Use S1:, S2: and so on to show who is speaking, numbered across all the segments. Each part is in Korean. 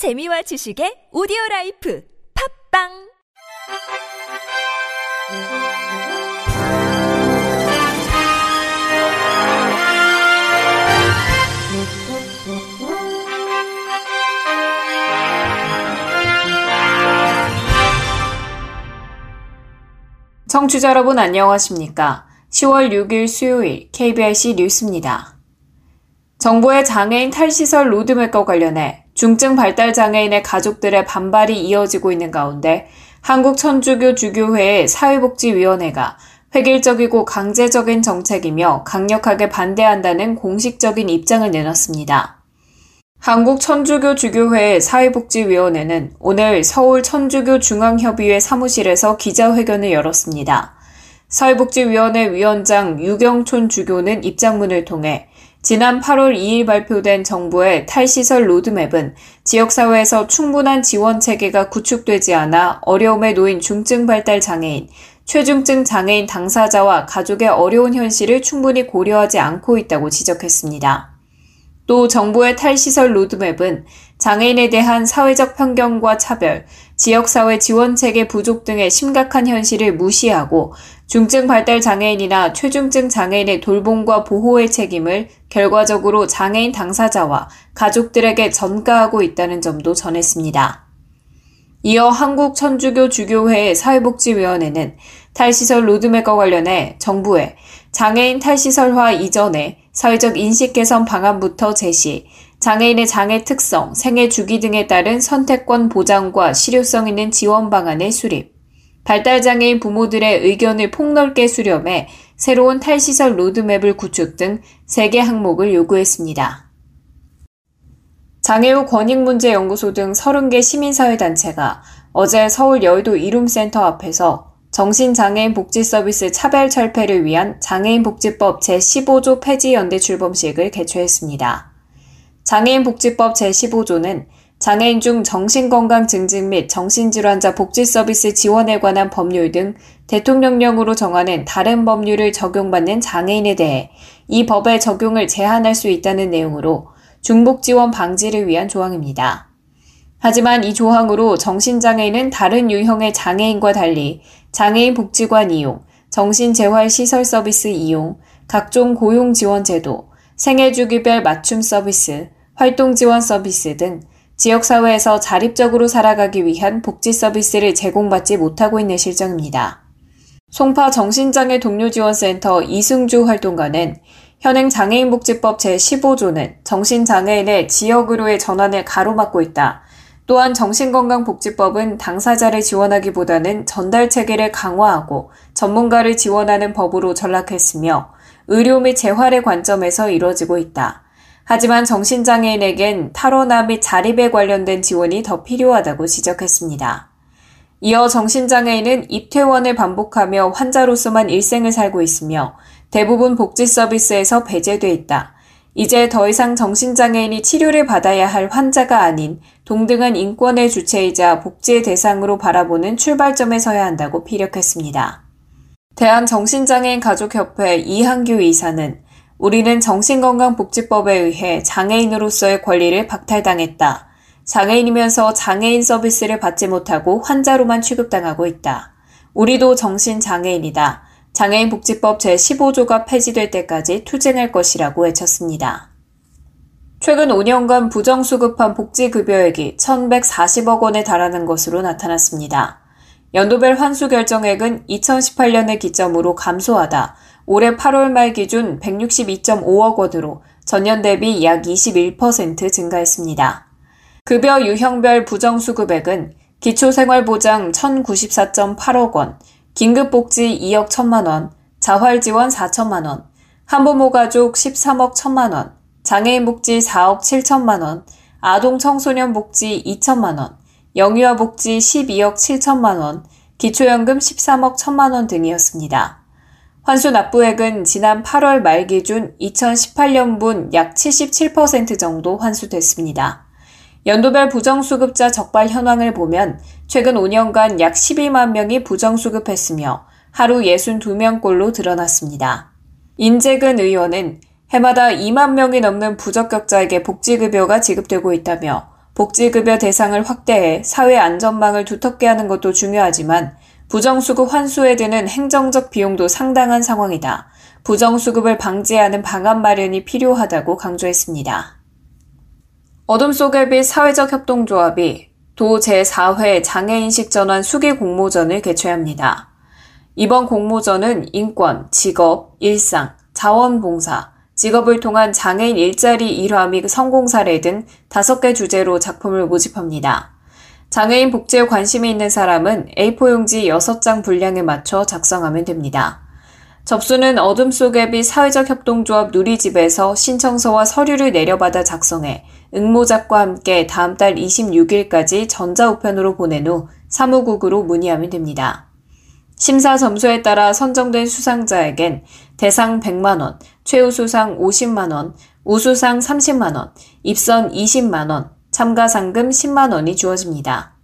S1: 재미와 지식의 오디오 라이프 팝빵
S2: 청취자 여러분 안녕하십니까? 10월 6일 수요일 KBRC 뉴스입니다. 정부의 장애인 탈시설 로드맵과 관련해 중증 발달 장애인의 가족들의 반발이 이어지고 있는 가운데 한국 천주교 주교회의 사회복지위원회가 획일적이고 강제적인 정책이며 강력하게 반대한다는 공식적인 입장을 내놨습니다. 한국 천주교 주교회 사회복지위원회는 오늘 서울 천주교 중앙협의회 사무실에서 기자회견을 열었습니다. 사회복지위원회 위원장 유경촌 주교는 입장문을 통해 지난 8월 2일 발표된 정부의 탈시설 로드맵은 지역사회에서 충분한 지원 체계가 구축되지 않아 어려움에 놓인 중증 발달 장애인, 최중증 장애인 당사자와 가족의 어려운 현실을 충분히 고려하지 않고 있다고 지적했습니다. 또 정부의 탈시설 로드맵은 장애인에 대한 사회적 편견과 차별, 지역사회 지원체계 부족 등의 심각한 현실을 무시하고 중증 발달 장애인이나 최중증 장애인의 돌봄과 보호의 책임을 결과적으로 장애인 당사자와 가족들에게 전가하고 있다는 점도 전했습니다. 이어 한국천주교 주교회 사회복지위원회는 탈시설 로드맵과 관련해 정부에 장애인 탈시설화 이전에 사회적 인식 개선 방안부터 제시, 장애인의 장애 특성, 생애 주기 등에 따른 선택권 보장과 실효성 있는 지원 방안의 수립, 발달장애인 부모들의 의견을 폭넓게 수렴해 새로운 탈시설 로드맵을 구축 등 3개 항목을 요구했습니다. 장애우 권익문제연구소 등 30개 시민사회단체가 어제 서울 여의도 이룸센터 앞에서 정신장애인 복지서비스 차별 철폐를 위한 장애인복지법 제15조 폐지 연대 출범식을 개최했습니다. 장애인복지법 제15조는 장애인 중 정신건강 증진 및 정신질환자 복지 서비스 지원에 관한 법률 등 대통령령으로 정하는 다른 법률을 적용받는 장애인에 대해 이 법의 적용을 제한할 수 있다는 내용으로 중복 지원 방지를 위한 조항입니다. 하지만 이 조항으로 정신장애인은 다른 유형의 장애인과 달리 장애인 복지관 이용, 정신재활시설 서비스 이용, 각종 고용 지원 제도, 생애 주기별 맞춤 서비스, 활동 지원 서비스 등 지역사회에서 자립적으로 살아가기 위한 복지 서비스를 제공받지 못하고 있는 실정입니다. 송파 정신장애 동료지원센터 이승주 활동가는 현행 장애인복지법 제15조는 정신장애인의 지역으로의 전환을 가로막고 있다. 또한 정신건강복지법은 당사자를 지원하기보다는 전달 체계를 강화하고 전문가를 지원하는 법으로 전락했으며 의료 및 재활의 관점에서 이루어지고 있다. 하지만 정신장애인에겐 탈원화 및 자립에 관련된 지원이 더 필요하다고 지적했습니다. 이어 정신장애인은 입퇴원을 반복하며 환자로서만 일생을 살고 있으며 대부분 복지 서비스에서 배제돼 있다. 이제 더 이상 정신장애인이 치료를 받아야 할 환자가 아닌 동등한 인권의 주체이자 복지의 대상으로 바라보는 출발점에 서야 한다고 피력했습니다. 대한정신장애인 가족협회 이한규 이사는 우리는 정신건강복지법에 의해 장애인으로서의 권리를 박탈당했다. 장애인이면서 장애인 서비스를 받지 못하고 환자로만 취급당하고 있다. 우리도 정신장애인이다. 장애인복지법 제15조가 폐지될 때까지 투쟁할 것이라고 외쳤습니다. 최근 5년간 부정수급한 복지급여액이 1140억 원에 달하는 것으로 나타났습니다. 연도별 환수 결정액은 2018년을 기점으로 감소하다 올해 8월 말 기준 162.5억 원으로 전년 대비 약 21% 증가했습니다. 급여 유형별 부정수급액은 기초생활보장 1094.8억 원, 긴급복지 2억 1천만 원, 자활지원 4천만 원, 한부모 가족 13억 1천만 원, 장애인 복지 4억 7천만 원, 아동 청소년 복지 2천만 원, 영유아 복지 12억 7천만 원, 기초연금 13억 1천만 원 등이었습니다. 환수 납부액은 지난 8월 말 기준 2018년분 약 77% 정도 환수됐습니다. 연도별 부정수급자 적발 현황을 보면 최근 5년간 약 12만 명이 부정수급했으며 하루 62명꼴로 드러났습니다. 인재근 의원은 해마다 2만 명이 넘는 부적격자에게 복지급여가 지급되고 있다며 복지급여 대상을 확대해 사회 안전망을 두텁게 하는 것도 중요하지만 부정수급 환수에 드는 행정적 비용도 상당한 상황이다. 부정수급을 방지하는 방안 마련이 필요하다고 강조했습니다. 어둠 속의 빛 사회적 협동조합이 도 제4회 장애인식 전환 수기 공모전을 개최합니다. 이번 공모전은 인권, 직업, 일상, 자원봉사, 직업을 통한 장애인 일자리 일화 및 성공 사례 등 다섯 개 주제로 작품을 모집합니다. 장애인 복지에 관심이 있는 사람은 A4용지 6장 분량에 맞춰 작성하면 됩니다. 접수는 어둠 속의 빛 사회적 협동조합 누리집에서 신청서와 서류를 내려받아 작성해 응모작과 함께 다음 달 26일까지 전자우편으로 보낸 후 사무국으로 문의하면 됩니다. 심사 점수에 따라 선정된 수상자에겐 대상 100만원, 최우수상 50만원, 우수상 30만원, 입선 20만원, 참가 상금 10만 원이 주어집니다.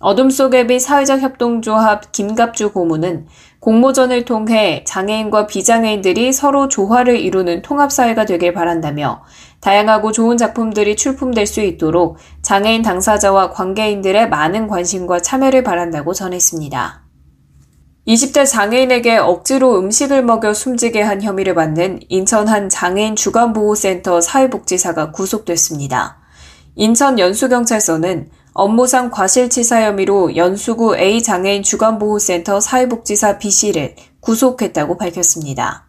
S2: 어둠 속의 빛 사회적 협동조합 김갑주 고문은 공모전을 통해 장애인과 비장애인들이 서로 조화를 이루는 통합사회가 되길 바란다며 다양하고 좋은 작품들이 출품될 수 있도록 장애인 당사자와 관계인들의 많은 관심과 참여를 바란다고 전했습니다. 20대 장애인에게 억지로 음식을 먹여 숨지게 한 혐의를 받는 인천 한 장애인 주간보호센터 사회복지사가 구속됐습니다. 인천 연수경찰서는 업무상 과실치사 혐의로 연수구 A 장애인 주간보호센터 사회복지사 B씨를 구속했다고 밝혔습니다.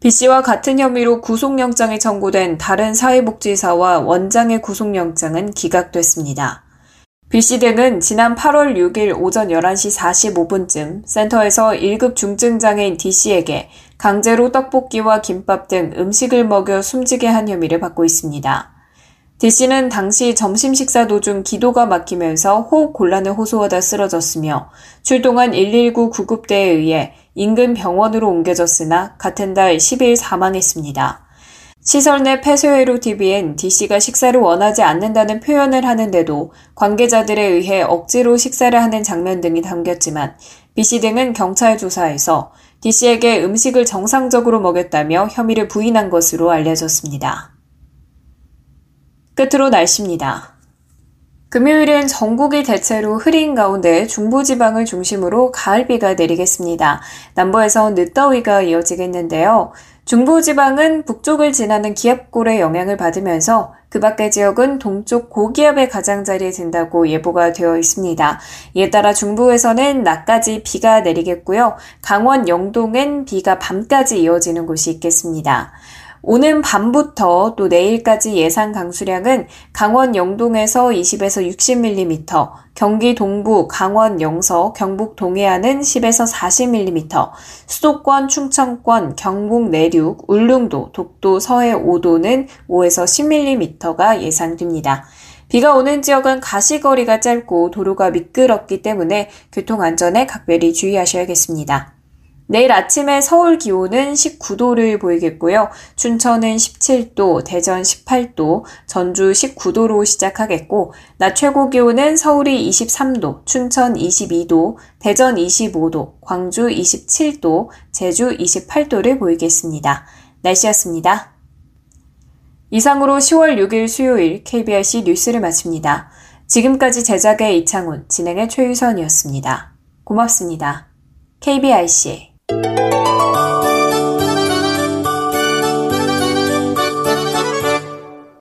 S2: B씨와 같은 혐의로 구속영장이 청구된 다른 사회복지사와 원장의 구속영장은 기각됐습니다. B씨 등은 지난 8월 6일 오전 11시 45분쯤 센터에서 1급 중증장애인 D씨에게 강제로 떡볶이와 김밥 등 음식을 먹여 숨지게 한 혐의를 받고 있습니다. D씨는 당시 점심 식사 도중 기도가 막히면서 호흡 곤란을 호소하다 쓰러졌으며 출동한 119 구급대에 의해 인근 병원으로 옮겨졌으나 같은 달 10일 사망했습니다. 시설 내 폐쇄회로 TV엔 D씨가 식사를 원하지 않는다는 표현을 하는데도 관계자들에 의해 억지로 식사를 하는 장면 등이 담겼지만 B씨 등은 경찰 조사에서 D씨에게 음식을 정상적으로 먹였다며 혐의를 부인한 것으로 알려졌습니다. 끝으로 날씨입니다. 금요일은 전국이 대체로 흐린 가운데 중부지방을 중심으로 가을비가 내리겠습니다. 남부에서 늦더위가 이어지겠는데요. 중부지방은 북쪽을 지나는 기압골의 영향을 받으면서 그 밖의 지역은 동쪽 고기압의 가장자리에 든다고 예보가 되어 있습니다. 이에 따라 중부에서는 낮까지 비가 내리겠고요. 강원 영동엔 비가 밤까지 이어지는 곳이 있겠습니다. 오는 밤부터 또 내일까지 예상 강수량은 강원 영동에서 20에서 60mm, 경기 동부, 강원 영서, 경북 동해안은 10에서 40mm, 수도권, 충청권, 경북 내륙, 울릉도, 독도, 서해 5도는 5에서 10mm가 예상됩니다. 비가 오는 지역은 가시거리가 짧고 도로가 미끄럽기 때문에 교통안전에 각별히 주의하셔야겠습니다. 내일 아침에 서울 기온은 19도를 보이겠고요. 춘천은 17도, 대전 18도, 전주 19도로 시작하겠고, 낮 최고 기온은 서울이 23도, 춘천 22도, 대전 25도, 광주 27도, 제주 28도를 보이겠습니다. 날씨였습니다. 이상으로 10월 6일 수요일 KBRC 뉴스를 마칩니다. 지금까지 제작의 이창훈, 진행의 최유선이었습니다. 고맙습니다. KBRC Thank you.